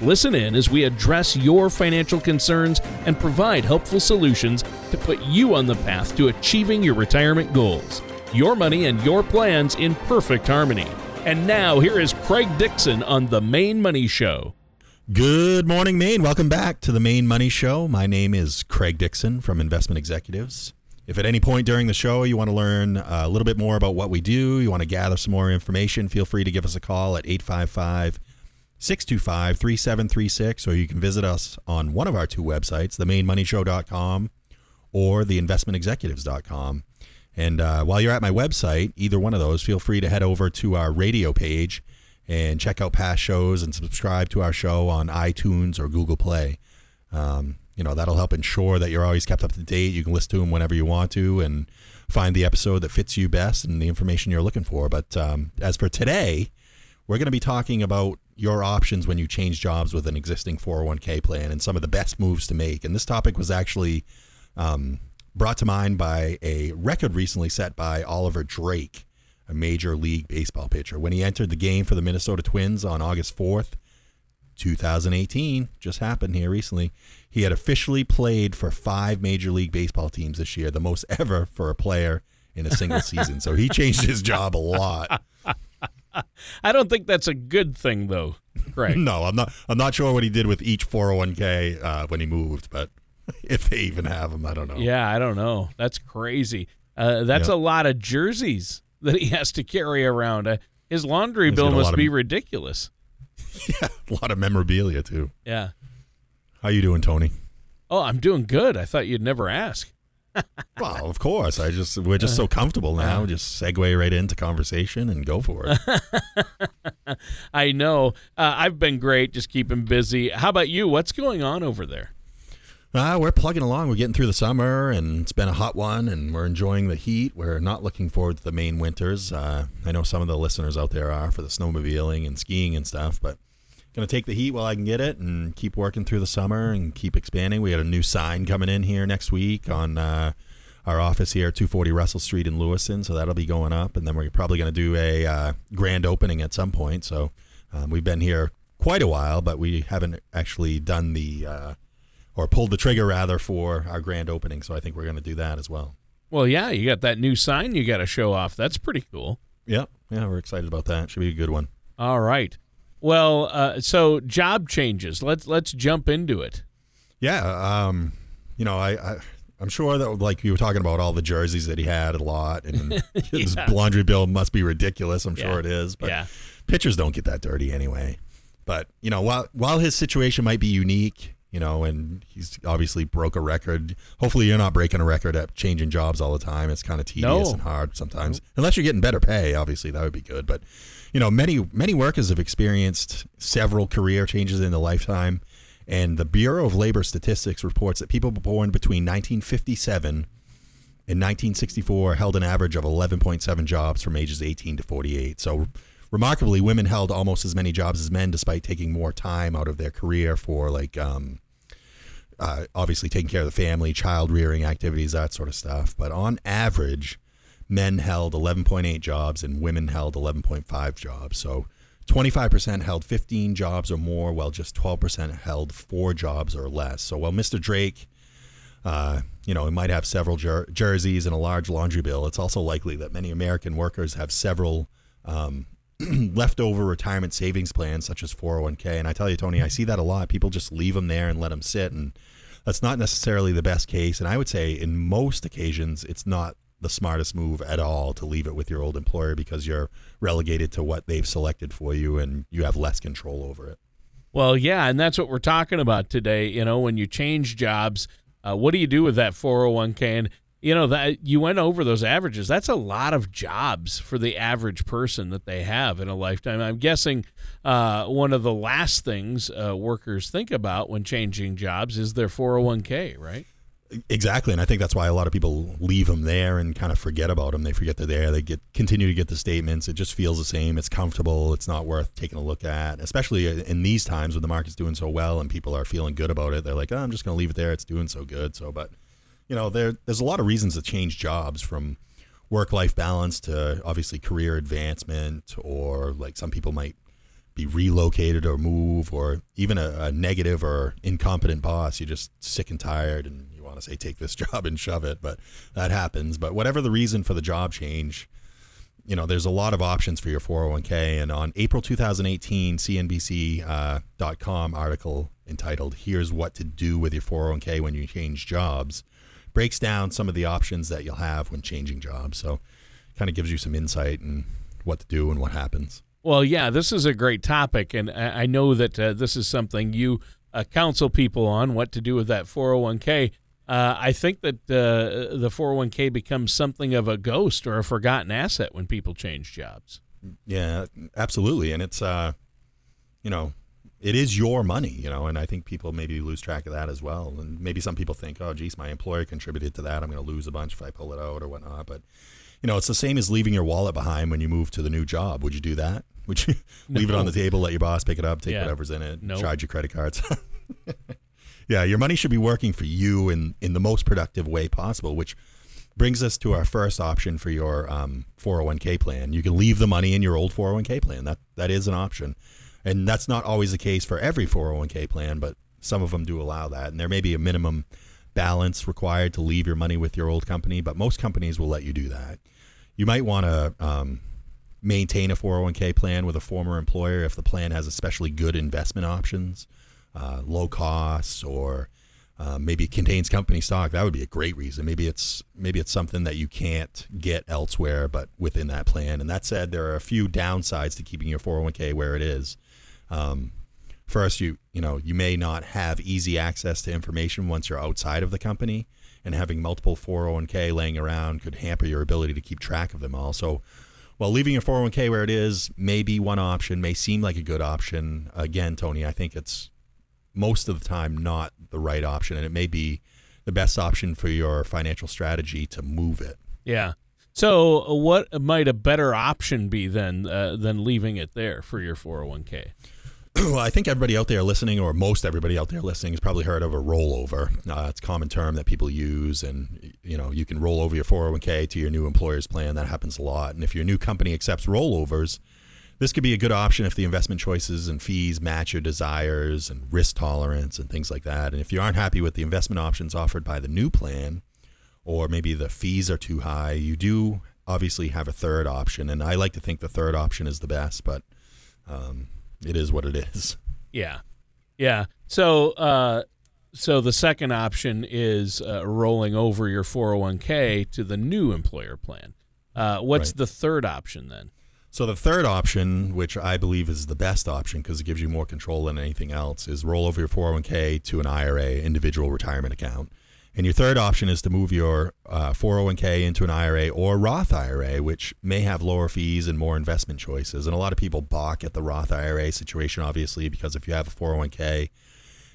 Listen in as we address your financial concerns and provide helpful solutions to put you on the path to achieving your retirement goals. Your money and your plans in perfect harmony. And now, here is Craig Dixon on The Maine Money Show. Good morning, Maine. Welcome back to the Maine Money Show. My name is Craig Dixon from Investment Executives. If at any point during the show you want to learn a little bit more about what we do, you want to gather some more information, feel free to give us a call at 855 625 3736, or you can visit us on one of our two websites, themainmoneyshow.com or theinvestmentexecutives.com. And uh, while you're at my website, either one of those, feel free to head over to our radio page and check out past shows and subscribe to our show on iTunes or Google Play. Um, you know, that'll help ensure that you're always kept up to date. You can listen to them whenever you want to and find the episode that fits you best and the information you're looking for. But um, as for today, we're going to be talking about your options when you change jobs with an existing 401k plan and some of the best moves to make. And this topic was actually um, brought to mind by a record recently set by Oliver Drake, a major league baseball pitcher. When he entered the game for the Minnesota Twins on August 4th, 2018, just happened here recently, he had officially played for five major league baseball teams this year, the most ever for a player in a single season. So he changed his job a lot. I don't think that's a good thing, though, Right? no, I'm not. I'm not sure what he did with each 401k uh, when he moved, but if they even have them, I don't know. Yeah, I don't know. That's crazy. Uh, that's a lot of jerseys that he has to carry around. Uh, his laundry He's bill must lot of- be ridiculous. yeah, a lot of memorabilia too. Yeah. How you doing, Tony? Oh, I'm doing good. I thought you'd never ask. Well, of course. I just we're just so comfortable now. Just segue right into conversation and go for it. I know. Uh, I've been great, just keeping busy. How about you? What's going on over there? Uh, we're plugging along. We're getting through the summer, and it's been a hot one, and we're enjoying the heat. We're not looking forward to the Maine winters. Uh, I know some of the listeners out there are for the snowmobiling and skiing and stuff, but gonna take the heat while I can get it, and keep working through the summer and keep expanding. We got a new sign coming in here next week on uh, our office here, 240 Russell Street in Lewiston, so that'll be going up, and then we're probably gonna do a uh, grand opening at some point. So um, we've been here quite a while, but we haven't actually done the uh, or pulled the trigger rather for our grand opening. So I think we're going to do that as well. Well, yeah, you got that new sign you got to show off. That's pretty cool. Yep. Yeah, we're excited about that. Should be a good one. All right. Well, uh, so job changes. Let's let's jump into it. Yeah. Um, you know, I, I I'm sure that like you were talking about all the jerseys that he had a lot, and his Yeah. laundry bill must be ridiculous. I'm Yeah. sure it is, but yeah. pitchers don't get that dirty anyway. But you know, while while his situation might be unique, you know, and he's obviously broke a record. Hopefully, you're not breaking a record at changing jobs all the time. It's kind of tedious No. and hard sometimes, unless you're getting better pay. Obviously, that would be good. But you know, many many workers have experienced several career changes in their lifetime. And the Bureau of Labor Statistics reports that people born between 1957 and 1964 held an average of 11.7 jobs from ages 18 to 48. So, remarkably, women held almost as many jobs as men, despite taking more time out of their career for, like, um, uh, obviously taking care of the family, child rearing activities, that sort of stuff. But on average, men held 11.8 jobs and women held 11.5 jobs. So, 25% held 15 jobs or more, while just 12% held four jobs or less. So, while Mr. Drake uh, you know, might have several jer- jerseys and a large laundry bill. It's also likely that many American workers have several um, leftover retirement savings plans, such as 401k. And I tell you, Tony, I see that a lot. People just leave them there and let them sit, and that's not necessarily the best case. And I would say, in most occasions, it's not the smartest move at all to leave it with your old employer because you're relegated to what they've selected for you, and you have less control over it. Well, yeah, and that's what we're talking about today. You know, when you change jobs, uh, what do you do with that 401k? And you know that you went over those averages. That's a lot of jobs for the average person that they have in a lifetime. I'm guessing uh, one of the last things uh, workers think about when changing jobs is their 401k, right? Exactly, and I think that's why a lot of people leave them there and kind of forget about them. They forget they're there. They get continue to get the statements. It just feels the same. It's comfortable. It's not worth taking a look at, especially uh, in these times when the market's doing so well and people are feeling good about it. They're like, oh, I'm just going to leave it there. It's doing so good. So, but you know, there there's a lot of reasons to change jobs from work life balance to obviously career advancement, or like some people might be relocated or move, or even a, a negative or incompetent boss. You're just sick and tired and want to say take this job and shove it, but that happens. But whatever the reason for the job change, you know, there's a lot of options for your 401k. And on April 2018, CNBC.com uh, article entitled "Here's What to Do with Your 401k When You Change Jobs" breaks down some of the options that you'll have when changing jobs. So, kind of gives you some insight and what to do and what happens. Well, yeah, this is a great topic, and I know that uh, this is something you uh, counsel people on what to do with that 401k. Uh, I think that uh, the 401k becomes something of a ghost or a forgotten asset when people change jobs. Yeah, absolutely. And it's, uh, you know, it is your money, you know, and I think people maybe lose track of that as well. And maybe some people think, oh, geez, my employer contributed to that. I'm going to lose a bunch if I pull it out or whatnot. But, you know, it's the same as leaving your wallet behind when you move to the new job. Would you do that? Would you no. leave it on the table, let your boss pick it up, take yeah. whatever's in it, nope. charge your credit cards? Yeah, your money should be working for you in, in the most productive way possible, which brings us to our first option for your um, 401k plan. You can leave the money in your old 401k plan. That that is an option, and that's not always the case for every 401k plan, but some of them do allow that. And there may be a minimum balance required to leave your money with your old company, but most companies will let you do that. You might want to um, maintain a 401k plan with a former employer if the plan has especially good investment options uh, low costs or uh, maybe it contains company stock. That would be a great reason. Maybe it's maybe it's something that you can't get elsewhere, but within that plan. And that said, there are a few downsides to keeping your 401k where it is. Um, first, you you know you may not have easy access to information once you're outside of the company, and having multiple 401k laying around could hamper your ability to keep track of them all. So. While leaving your 401k where it is may be one option, may seem like a good option. Again, Tony, I think it's most of the time not the right option, and it may be the best option for your financial strategy to move it. Yeah. So, what might a better option be than uh, than leaving it there for your 401k? well, I think everybody out there listening, or most everybody out there listening, has probably heard of a rollover. Uh, it's a common term that people use, and you know you can roll over your 401k to your new employer's plan. That happens a lot, and if your new company accepts rollovers, this could be a good option if the investment choices and fees match your desires and risk tolerance and things like that. And if you aren't happy with the investment options offered by the new plan, or maybe the fees are too high, you do obviously have a third option. And I like to think the third option is the best, but um, it is what it is. Yeah, yeah. So, uh, so the second option is uh, rolling over your 401k to the new employer plan. Uh, what's right. the third option then? So the third option, which I believe is the best option because it gives you more control than anything else, is roll over your 401k to an IRA, individual retirement account. And your third option is to move your uh, 401k into an IRA or Roth IRA, which may have lower fees and more investment choices. And a lot of people balk at the Roth IRA situation, obviously, because if you have a 401k,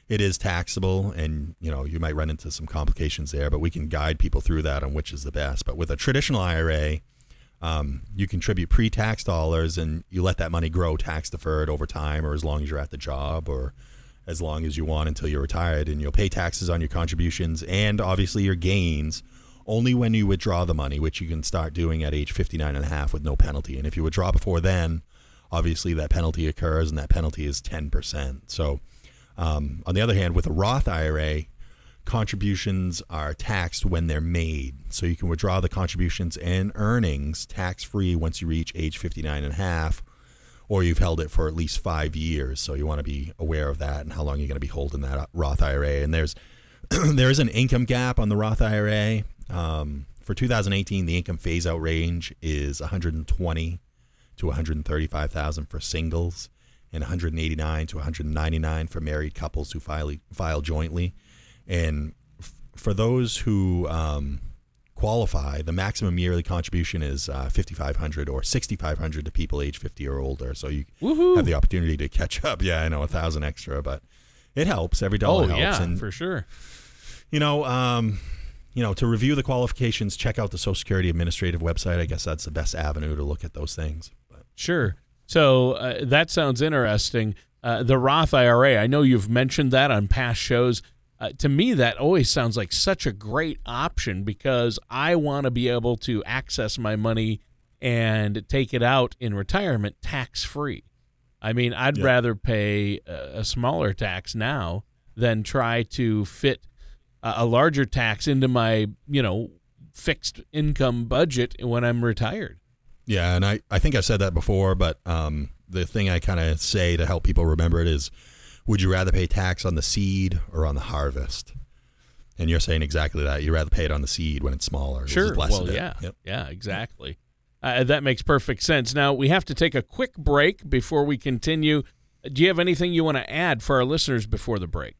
it is taxable, and you know you might run into some complications there. But we can guide people through that on which is the best. But with a traditional IRA, um, you contribute pre-tax dollars and you let that money grow tax deferred over time or as long as you're at the job or as long as you want until you're retired and you'll pay taxes on your contributions and obviously your gains only when you withdraw the money which you can start doing at age 59 and a half with no penalty. And if you withdraw before then obviously that penalty occurs and that penalty is 10% so um, on the other hand with a roth ira contributions are taxed when they're made. So you can withdraw the contributions and earnings tax free once you reach age 59 and a half, or you've held it for at least five years. So you want to be aware of that and how long you're going to be holding that Roth IRA. And there's there is an income gap on the Roth IRA. Um, for 2018, the income phase out range is 120 to 135,000 for singles and 189 to 199 for married couples who file file jointly. And f- for those who um, qualify, the maximum yearly contribution is uh, 5500 or 6500 to people age 50 or older. So you Woo-hoo. have the opportunity to catch up. Yeah, I know, a thousand extra, but it helps. Every dollar oh, helps. Yeah, and for sure. You know, um, you know, to review the qualifications, check out the Social Security Administrative website. I guess that's the best avenue to look at those things. But. Sure. So uh, that sounds interesting. Uh, the Roth IRA, I know you've mentioned that on past shows. Uh, to me, that always sounds like such a great option because I want to be able to access my money and take it out in retirement tax free. I mean, I'd rather pay a, a smaller tax now than try to fit a, a larger tax into my, you know, fixed income budget when I'm retired. Yeah, and I, I think I've said that before, but um, the thing I kind of say to help people remember it is would you rather pay tax on the seed or on the harvest? And you're saying exactly that. You'd rather pay it on the seed when it's smaller. Sure. Well, yeah. Yep. Yeah, exactly. Uh, that makes perfect sense. Now, we have to take a quick break before we continue. Do you have anything you want to add for our listeners before the break?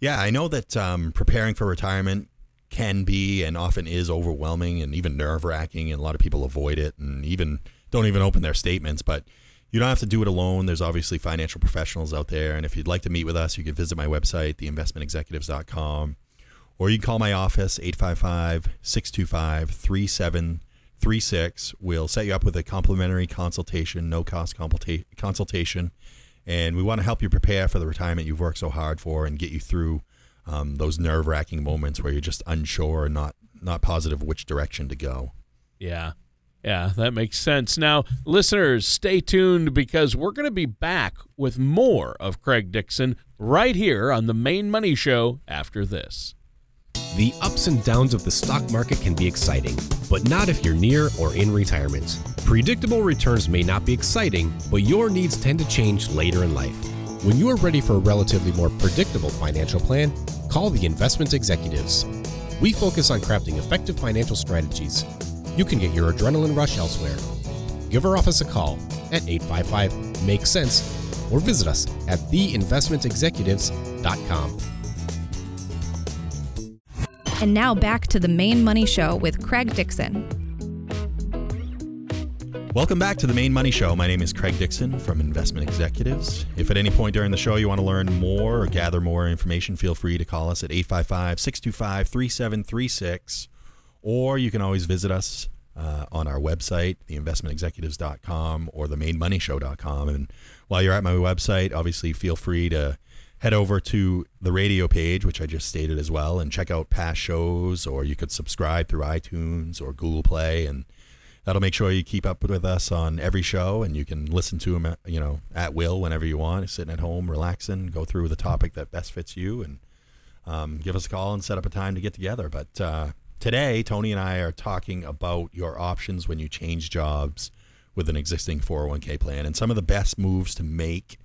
Yeah, I know that um, preparing for retirement can be and often is overwhelming and even nerve wracking, and a lot of people avoid it and even don't even open their statements. But you don't have to do it alone. There's obviously financial professionals out there. And if you'd like to meet with us, you can visit my website, theinvestmentexecutives.com, or you can call my office, 855 625 3736. We'll set you up with a complimentary consultation, no cost consultation. And we want to help you prepare for the retirement you've worked so hard for and get you through um, those nerve wracking moments where you're just unsure and not, not positive which direction to go. Yeah. Yeah, that makes sense. Now, listeners, stay tuned because we're going to be back with more of Craig Dixon right here on the Maine Money Show after this. The ups and downs of the stock market can be exciting, but not if you're near or in retirement. Predictable returns may not be exciting, but your needs tend to change later in life. When you are ready for a relatively more predictable financial plan, call the investment executives. We focus on crafting effective financial strategies you can get your adrenaline rush elsewhere. Give our office a call at 855 Make Sense or visit us at theinvestmentexecutives.com. And now back to the Maine money show with Craig Dixon. Welcome back to the Maine Money Show. My name is Craig Dixon from Investment Executives. If at any point during the show you want to learn more or gather more information, feel free to call us at 855 625 3736 or you can always visit us uh, on our website, theinvestmentexecutives.com or themainmoneyshow.com. And while you're at my website, obviously feel free to head over to the radio page, which I just stated as well, and check out past shows, or you could subscribe through iTunes or Google Play, and that'll make sure you keep up with us on every show, and you can listen to them, you know, at will whenever you want, sitting at home, relaxing, go through the topic that best fits you, and um, give us a call and set up a time to get together. But uh, Today, Tony and I are talking about your options when you change jobs with an existing 401k plan and some of the best moves to make.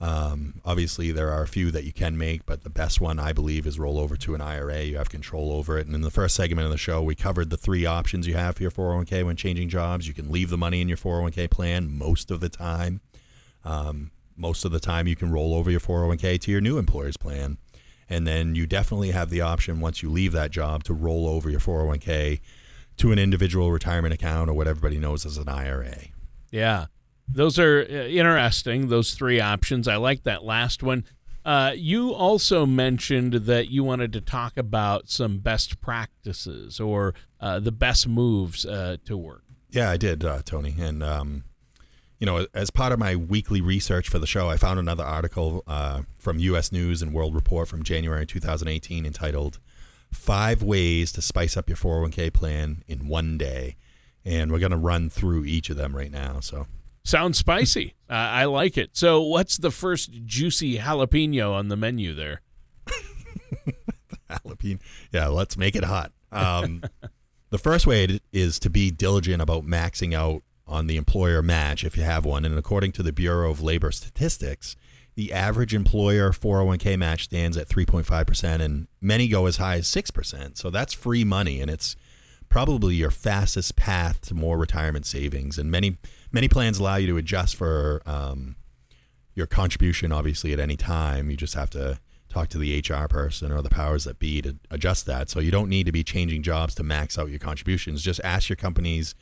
Um, obviously, there are a few that you can make, but the best one, I believe, is roll over to an IRA. You have control over it. And in the first segment of the show, we covered the three options you have for your 401k when changing jobs. You can leave the money in your 401k plan most of the time. Um, most of the time, you can roll over your 401k to your new employer's plan. And then you definitely have the option once you leave that job to roll over your 401k to an individual retirement account or what everybody knows as an IRA. Yeah. Those are uh, interesting, those three options. I like that last one. Uh, you also mentioned that you wanted to talk about some best practices or uh, the best moves uh, to work. Yeah, I did, uh, Tony. And um, you know, as part of my weekly research for the show, I found another article uh, from U.S. News and World Report from January 2018 entitled Five Ways to Spice Up Your 401k Plan in One Day. And we're going to run through each of them right now. So. Sounds spicy. uh, I like it. So, what's the first juicy jalapeno on the menu there? jalapeno. Yeah, let's make it hot. Um, the first way is to be diligent about maxing out on the employer match if you have one. And according to the Bureau of Labor Statistics, the average employer 401k match stands at 3.5%, and many go as high as 6%. So that's free money, and it's probably your fastest path to more retirement savings. And many, many plans allow you to adjust for um, your contribution, obviously, at any time. You just have to talk to the HR person or the powers that be to adjust that. So you don't need to be changing jobs to max out your contributions. Just ask your company's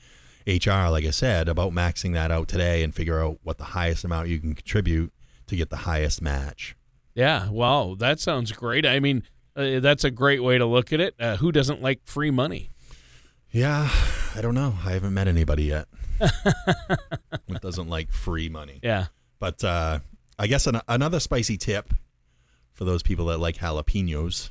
HR, like I said, about maxing that out today and figure out what the highest amount you can contribute to get the highest match. Yeah, wow, that sounds great. I mean, Uh, that's a great way to look at it. Uh, who doesn't like free money? Yeah, I don't know. I haven't met anybody yet that doesn't like free money. Yeah. But uh, I guess an- another spicy tip for those people that like jalapenos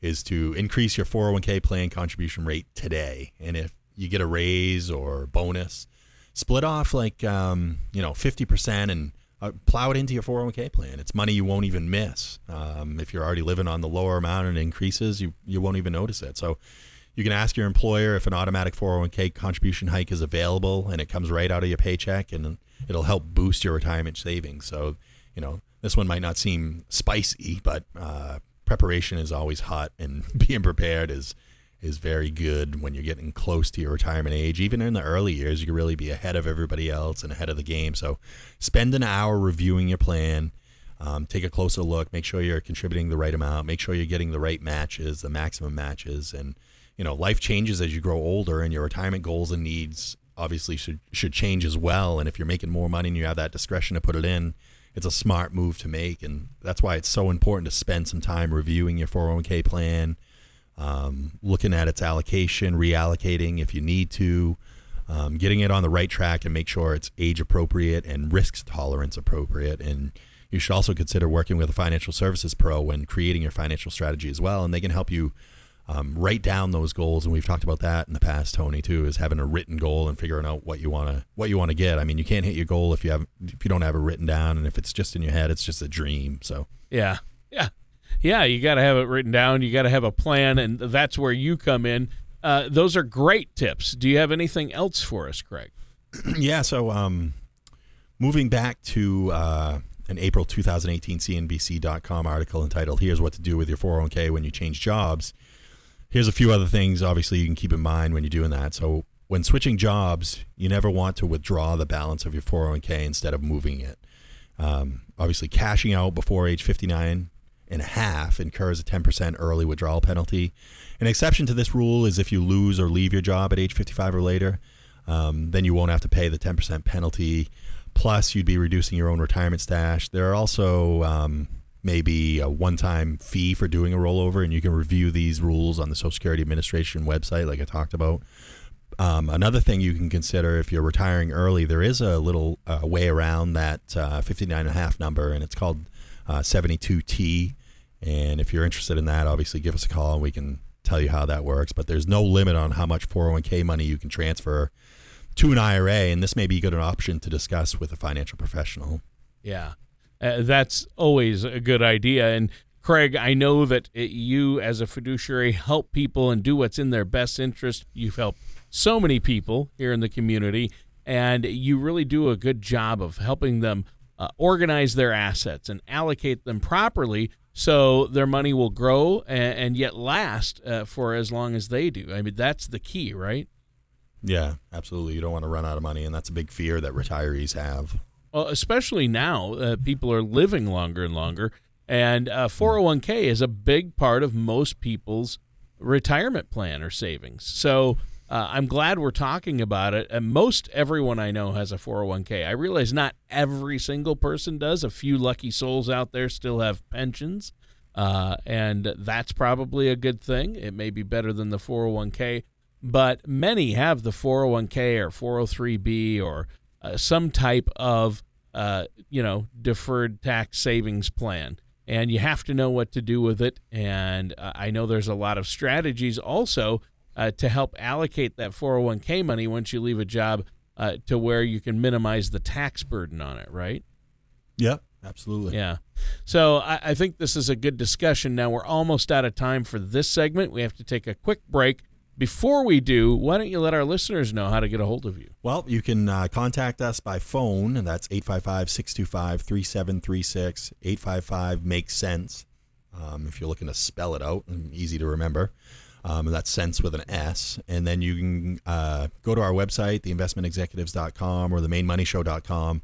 is to increase your 401k plan contribution rate today. And if you get a raise or bonus, split off like um, you know 50% and uh, plow it into your 401k plan. It's money you won't even miss. Um, if you're already living on the lower amount and it increases, you you won't even notice it. So you can ask your employer if an automatic 401k contribution hike is available and it comes right out of your paycheck and it'll help boost your retirement savings. So, you know, this one might not seem spicy, but uh, preparation is always hot and being prepared is is very good when you're getting close to your retirement age. Even in the early years, you can really be ahead of everybody else and ahead of the game. So spend an hour reviewing your plan. Um, take a closer look. Make sure you're contributing the right amount. Make sure you're getting the right matches, the maximum matches, and you know, life changes as you grow older, and your retirement goals and needs obviously should should change as well. And if you're making more money and you have that discretion to put it in, it's a smart move to make, and that's why it's so important to spend some time reviewing your 401k plan, um, looking at its allocation, reallocating if you need to, um, getting it on the right track, and make sure it's age appropriate and risk tolerance appropriate. And you should also consider working with a financial services pro when creating your financial strategy as well, and they can help you um, write down those goals, and we've talked about that in the past, Tony, too, is having a written goal and figuring out what you want to what you want to get. I mean, you can't hit your goal if you have if you don't have it written down, and if it's just in your head, it's just a dream. So yeah, yeah, yeah. You got to have it written down. You got to have a plan, and that's where you come in. Uh, those are great tips. Do you have anything else for us, Craig? yeah. So, um, moving back to uh, an April 2018 CNBC.com article entitled "Here's What to Do with Your 401k When You Change Jobs." Here's a few other things, obviously, you can keep in mind when you're doing that. So, when switching jobs, you never want to withdraw the balance of your 401k instead of moving it. Um, obviously, cashing out before age 59 and a half incurs a 10% early withdrawal penalty. An exception to this rule is if you lose or leave your job at age 55 or later, um, then you won't have to pay the 10% penalty. Plus, you'd be reducing your own retirement stash. There are also um, maybe a one-time fee for doing a rollover, and you can review these rules on the Social Security Administration website, like I talked about. Um, another thing you can consider if you're retiring early, there is a little uh, way around that uh, 59 and a half number, and it's called uh, 72T. And if you're interested in that, obviously give us a call and we can tell you how that works. But there's no limit on how much 401k money you can transfer to an IRA, and this may be a good option to discuss with a financial professional. Yeah. Uh, that's always a good idea. And Craig, I know that it, you, as a fiduciary, help people and do what's in their best interest. You've helped so many people here in the community, and you really do a good job of helping them uh, organize their assets and allocate them properly so their money will grow and, and yet last uh, for as long as they do. I mean, that's the key, right? Yeah, absolutely. You don't want to run out of money, and that's a big fear that retirees have. Well, especially now, uh, people are living longer and longer, and uh, 401k is a big part of most people's retirement plan or savings. So uh, I'm glad we're talking about it. And most everyone I know has a 401k. I realize not every single person does. A few lucky souls out there still have pensions, uh, and that's probably a good thing. It may be better than the 401k, but many have the 401k or 403b or uh, some type of uh, you know deferred tax savings plan and you have to know what to do with it and uh, i know there's a lot of strategies also uh, to help allocate that 401k money once you leave a job uh, to where you can minimize the tax burden on it right yeah absolutely yeah so I, I think this is a good discussion now we're almost out of time for this segment we have to take a quick break before we do, why don't you let our listeners know how to get a hold of you? Well, you can uh, contact us by phone, and that's 855 625 3736. 855 makes sense. Um, if you're looking to spell it out, and easy to remember. Um, and that's sense with an S. And then you can uh, go to our website, theinvestmentexecutives.com or themainmoneyshow.com.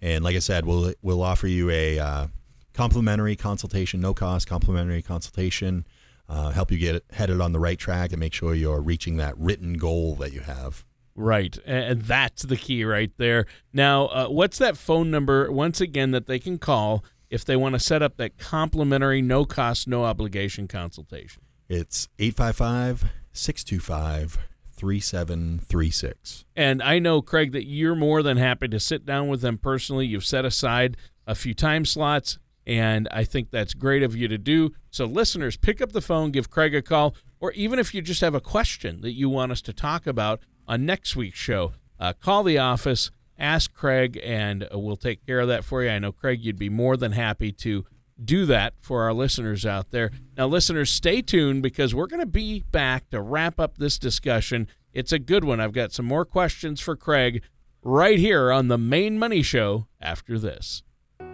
And like I said, we'll, we'll offer you a uh, complimentary consultation, no cost complimentary consultation uh, help you get headed on the right track and make sure you're reaching that written goal that you have. Right. And that's the key right there. Now, uh, what's that phone number, once again, that they can call if they want to set up that complimentary, no cost, no obligation consultation? It's 855 625 3736. And I know, Craig, that you're more than happy to sit down with them personally. You've set aside a few time slots, and I think that's great of you to do. So, listeners, pick up the phone, give Craig a call, or even if you just have a question that you want us to talk about on next week's show, uh, call the office, ask Craig, and uh, we'll take care of that for you. I know, Craig, you'd be more than happy to do that for our listeners out there. Now, listeners, stay tuned because we're going to be back to wrap up this discussion. It's a good one. I've got some more questions for Craig right here on the Maine Money Show after this.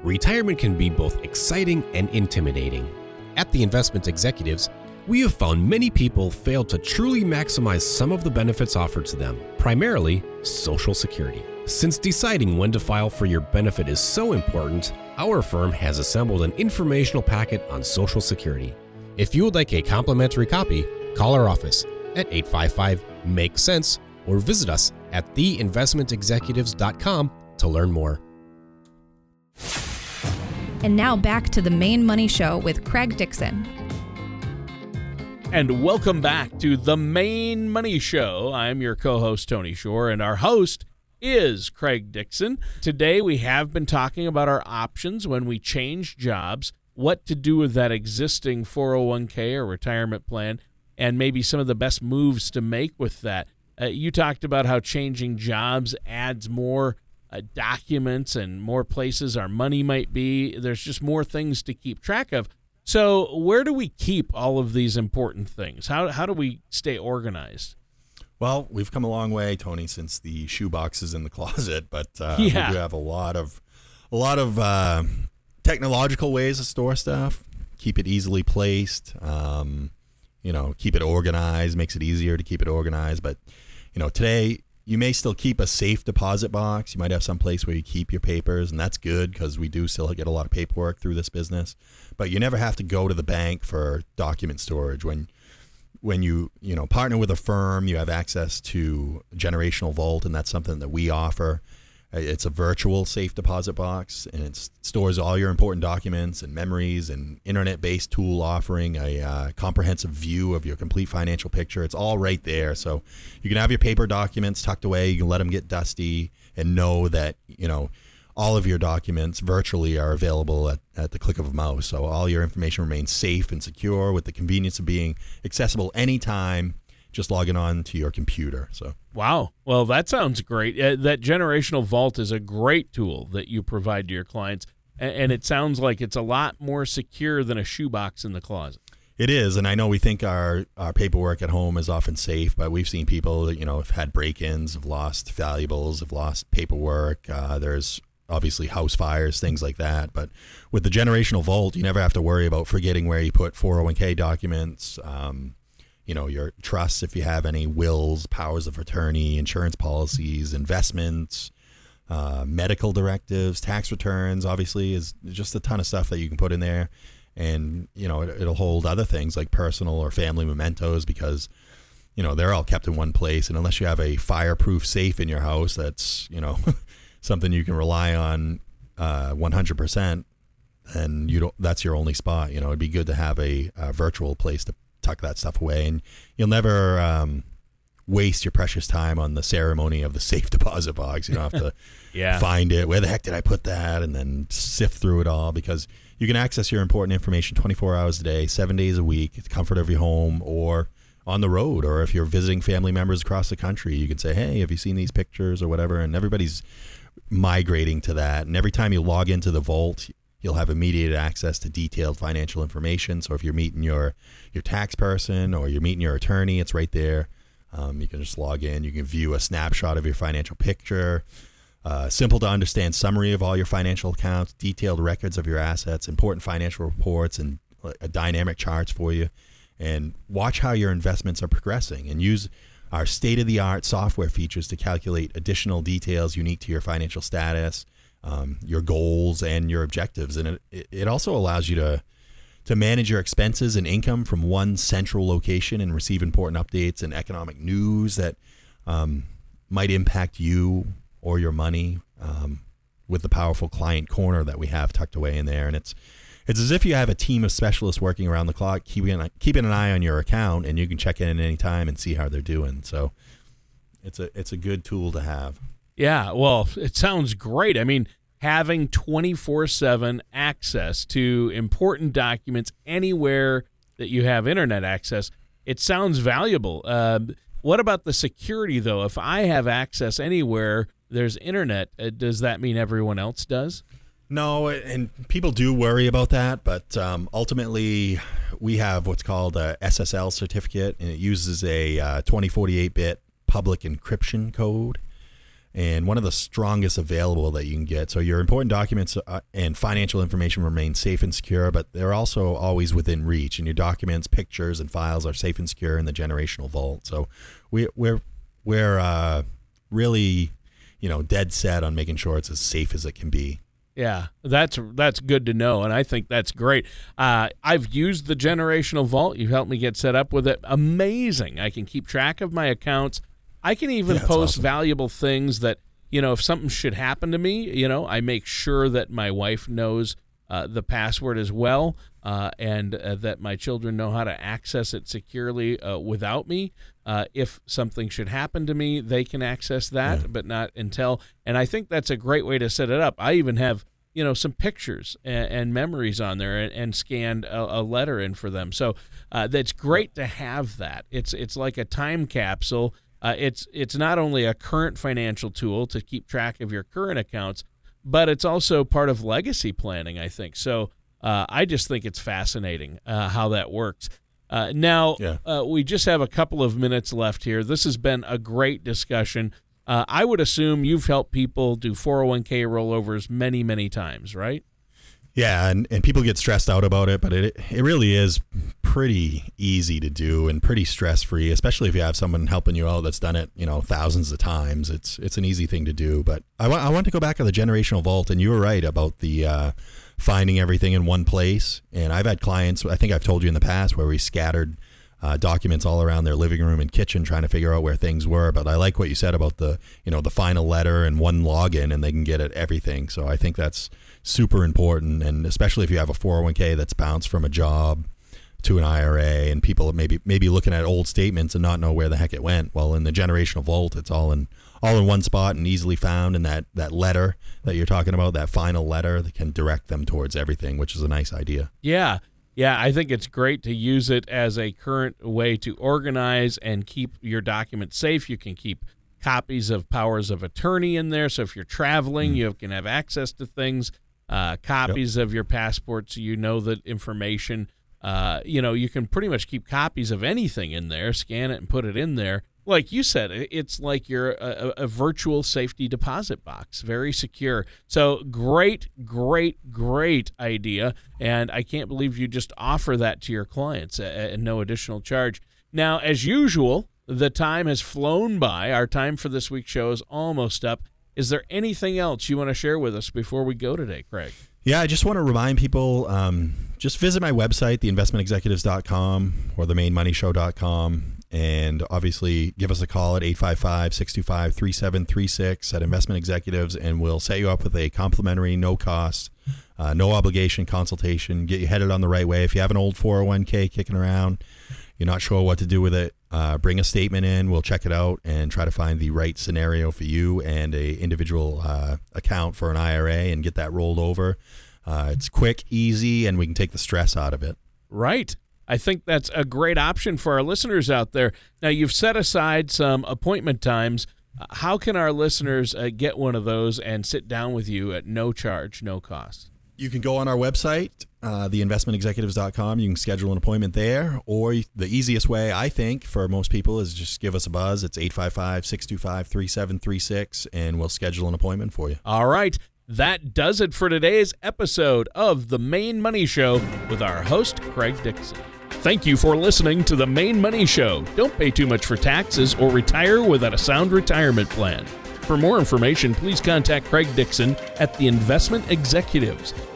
Retirement can be both exciting and intimidating. At the Investment Executives, we have found many people fail to truly maximize some of the benefits offered to them, primarily Social Security. Since deciding when to file for your benefit is so important, our firm has assembled an informational packet on Social Security. If you would like a complimentary copy, call our office at 855 Make Sense or visit us at theinvestmentexecutives.com to learn more. And now back to the Maine Money Show with Craig Dixon. And welcome back to the Maine Money Show. I'm your co host, Tony Shore, and our host is Craig Dixon. Today, we have been talking about our options when we change jobs, what to do with that existing 401k or retirement plan, and maybe some of the best moves to make with that. Uh, you talked about how changing jobs adds more uh, documents and more places our money might be. There's just more things to keep track of. So, where do we keep all of these important things? How, how do we stay organized? Well, we've come a long way, Tony, since the shoe boxes in the closet, but uh, Yeah. we do have a lot of a lot of uh, technological ways to store stuff. Keep it easily placed. Um, you know, keep it organized. Makes it easier to keep it organized. But you know, today you may still keep a safe deposit box. You might have some place where you keep your papers, and that's good because we do still get a lot of paperwork through this business. But you never have to go to the bank for document storage when when you you know partner with a firm, you have access to generational vault, and that's something that we offer. It's a virtual safe deposit box, and it stores all your important documents and memories. And internet-based tool offering a uh, comprehensive view of your complete financial picture. It's all right there, so you can have your paper documents tucked away. You can let them get dusty, and know that you know all of your documents virtually are available at, at the click of a mouse. So all your information remains safe and secure with the convenience of being accessible anytime, just logging on to your computer. So Wow. Well, that sounds great. Uh, that generational vault is a great tool that you provide to your clients, and, and it sounds like it's a lot more secure than a shoebox in the closet. it is, and I know we think our, our paperwork at home is often safe, but we've seen people that you know have had break-ins, have lost valuables, have lost paperwork. Uh, there's obviously house fires, things like that. But with the generational vault, you never have to worry about forgetting where you put 401k documents. Um, you know your trusts if you have any wills powers of attorney insurance policies investments uh, medical directives tax returns obviously is just a ton of stuff that you can put in there and you know it, it'll hold other things like personal or family mementos because you know they're all kept in one place and unless you have a fireproof safe in your house that's you know something you can rely on uh, 100% and you don't that's your only spot. You know it'd be good to have a, a virtual place to tuck that stuff away and you'll never um, waste your precious time on the ceremony of the safe deposit box. You don't have to Yeah. find it. Where the heck did i put that? And then sift through it all because you can access your important information 24 hours a day seven days a week the comfort of your home or on the road or if you're visiting family members across the country you can say hey have you seen these pictures or whatever? And everybody's migrating to that. And every time you log into the vault you'll have immediate access to detailed financial information. So if you're meeting your your tax person or you're meeting your attorney it's right there. Um, you can just log in. You can view a snapshot of your financial picture. Uh, simple to understand summary of all your financial accounts detailed records of your assets important financial reports and uh, dynamic charts for you. And watch how your investments are progressing and use our state of the art software features to calculate additional details unique to your financial status, um, your goals, and your objectives. And it, it also allows you to to manage your expenses and income from one central location and receive important updates and economic news that um, might impact you or your money. Um, with the powerful client corner that we have tucked away in there, and it's it's as if you have a team of specialists working around the clock, keeping keeping an eye on your account, and you can check in at any time and see how they're doing. So it's a it's a good tool to have. Yeah, well, it sounds great. I mean, having 24/7 access to important documents anywhere that you have internet access, it sounds valuable. Uh, what about the security though? If I have access anywhere there's internet, uh, does that mean everyone else does? No, and people do worry about that, but um, ultimately, we have what's called a SSL certificate, and it uses a uh, 2048 bit public encryption code and one of the strongest available that you can get. So your important documents uh, and financial information remain safe and secure, but they're also always within reach. And your documents, pictures, and files are safe and secure in the generational vault. So we, we're we're uh, really, you know, dead set on making sure it's as safe as it can be. Yeah, that's that's good to know, and I think that's great. Uh, I've used the generational vault. You've helped me get set up with it. Amazing! I can keep track of my accounts. I can even yeah, post awesome. valuable things that you know if something should happen to me, you know, I make sure that my wife knows uh, the password as well, uh, and uh, that my children know how to access it securely uh, without me. Uh, if something should happen to me, they can access that, yeah. but not until. And I think that's a great way to set it up. I even have you know some pictures and, and memories on there and, and scanned a, a, letter in for them so uh, that's great to have that it's it's like a time capsule uh, it's it's not only a current financial tool to keep track of your current accounts, but it's also part of legacy planning. I think so. Uh, I just think it's fascinating uh, how that works. Uh, now yeah. Uh, we just have a couple of minutes left here. This has been a great discussion. Uh, I would assume you've helped people do 401k rollovers many, many times, right? Yeah, and, and people get stressed out about it, but it it really is pretty easy to do and pretty stress free, especially if you have someone helping you out that's done it, you know, thousands of times. It's it's an easy thing to do. But I want I want to go back to the generational vault, and you were right about the uh, finding everything in one place. And I've had clients, I think I've told you in the past, where we scattered. Uh, documents all around their living room and kitchen trying to figure out where things were but i like what you said about the you know the final letter and one login and they can get at everything so i think that's super important. And especially if you have a 401k that's bounced from a job to an IRA and people maybe maybe looking at old statements and not know where the heck it went. Well, in the generational vault, it's all in all in one spot and easily found. And that that letter that you're talking about, that final letter, that can direct them towards everything, which is a nice idea. Yeah. Yeah, I think it's great to use it as a current way to organize and keep your documents safe. You can keep copies of powers of attorney in there. So if you're traveling, mm. you can have access to things uh, copies yep. of your passports. You know that information. Uh, you know, you can pretty much keep copies of anything in there, scan it and put it in there. Like you said, it's like you're a, a virtual safety deposit box, very secure. So great, great, great idea. And I can't believe you just offer that to your clients at no additional charge. Now, as usual, the time has flown by. Our time for this week's show is almost up. Is there anything else you want to share with us before we go today, Craig? Yeah, I just want to remind people um, just visit my website, theinvestmentexecutives.com or themainmoneyshow.com. And obviously, give us a call at 855 625 3736 at Investment Executives, and we'll set you up with a complimentary, no cost, uh, no obligation consultation, get you headed on the right way. If you have an old 401k kicking around, you're not sure what to do with it, uh, bring a statement in. We'll check it out and try to find the right scenario for you and a individual uh, account for an IRA and get that rolled over. Uh, it's quick, easy, and we can take the stress out of it. Right. I think that's a great option for our listeners out there. Now, you've set aside some appointment times. How can our listeners uh, get one of those and sit down with you at no charge, no cost? You can go on our website, uh, theinvestmentexecutives.com. You can schedule an appointment there. Or the easiest way, I think, for most people is just give us a buzz. It's 855 625 3736, and we'll schedule an appointment for you. All right. That does it for today's episode of The Maine Money Show with our host, Craig Dixon. Thank you for listening to The Maine Money Show. Don't pay too much for taxes or retire without a sound retirement plan. For more information, please contact Craig Dixon at the Investment Executives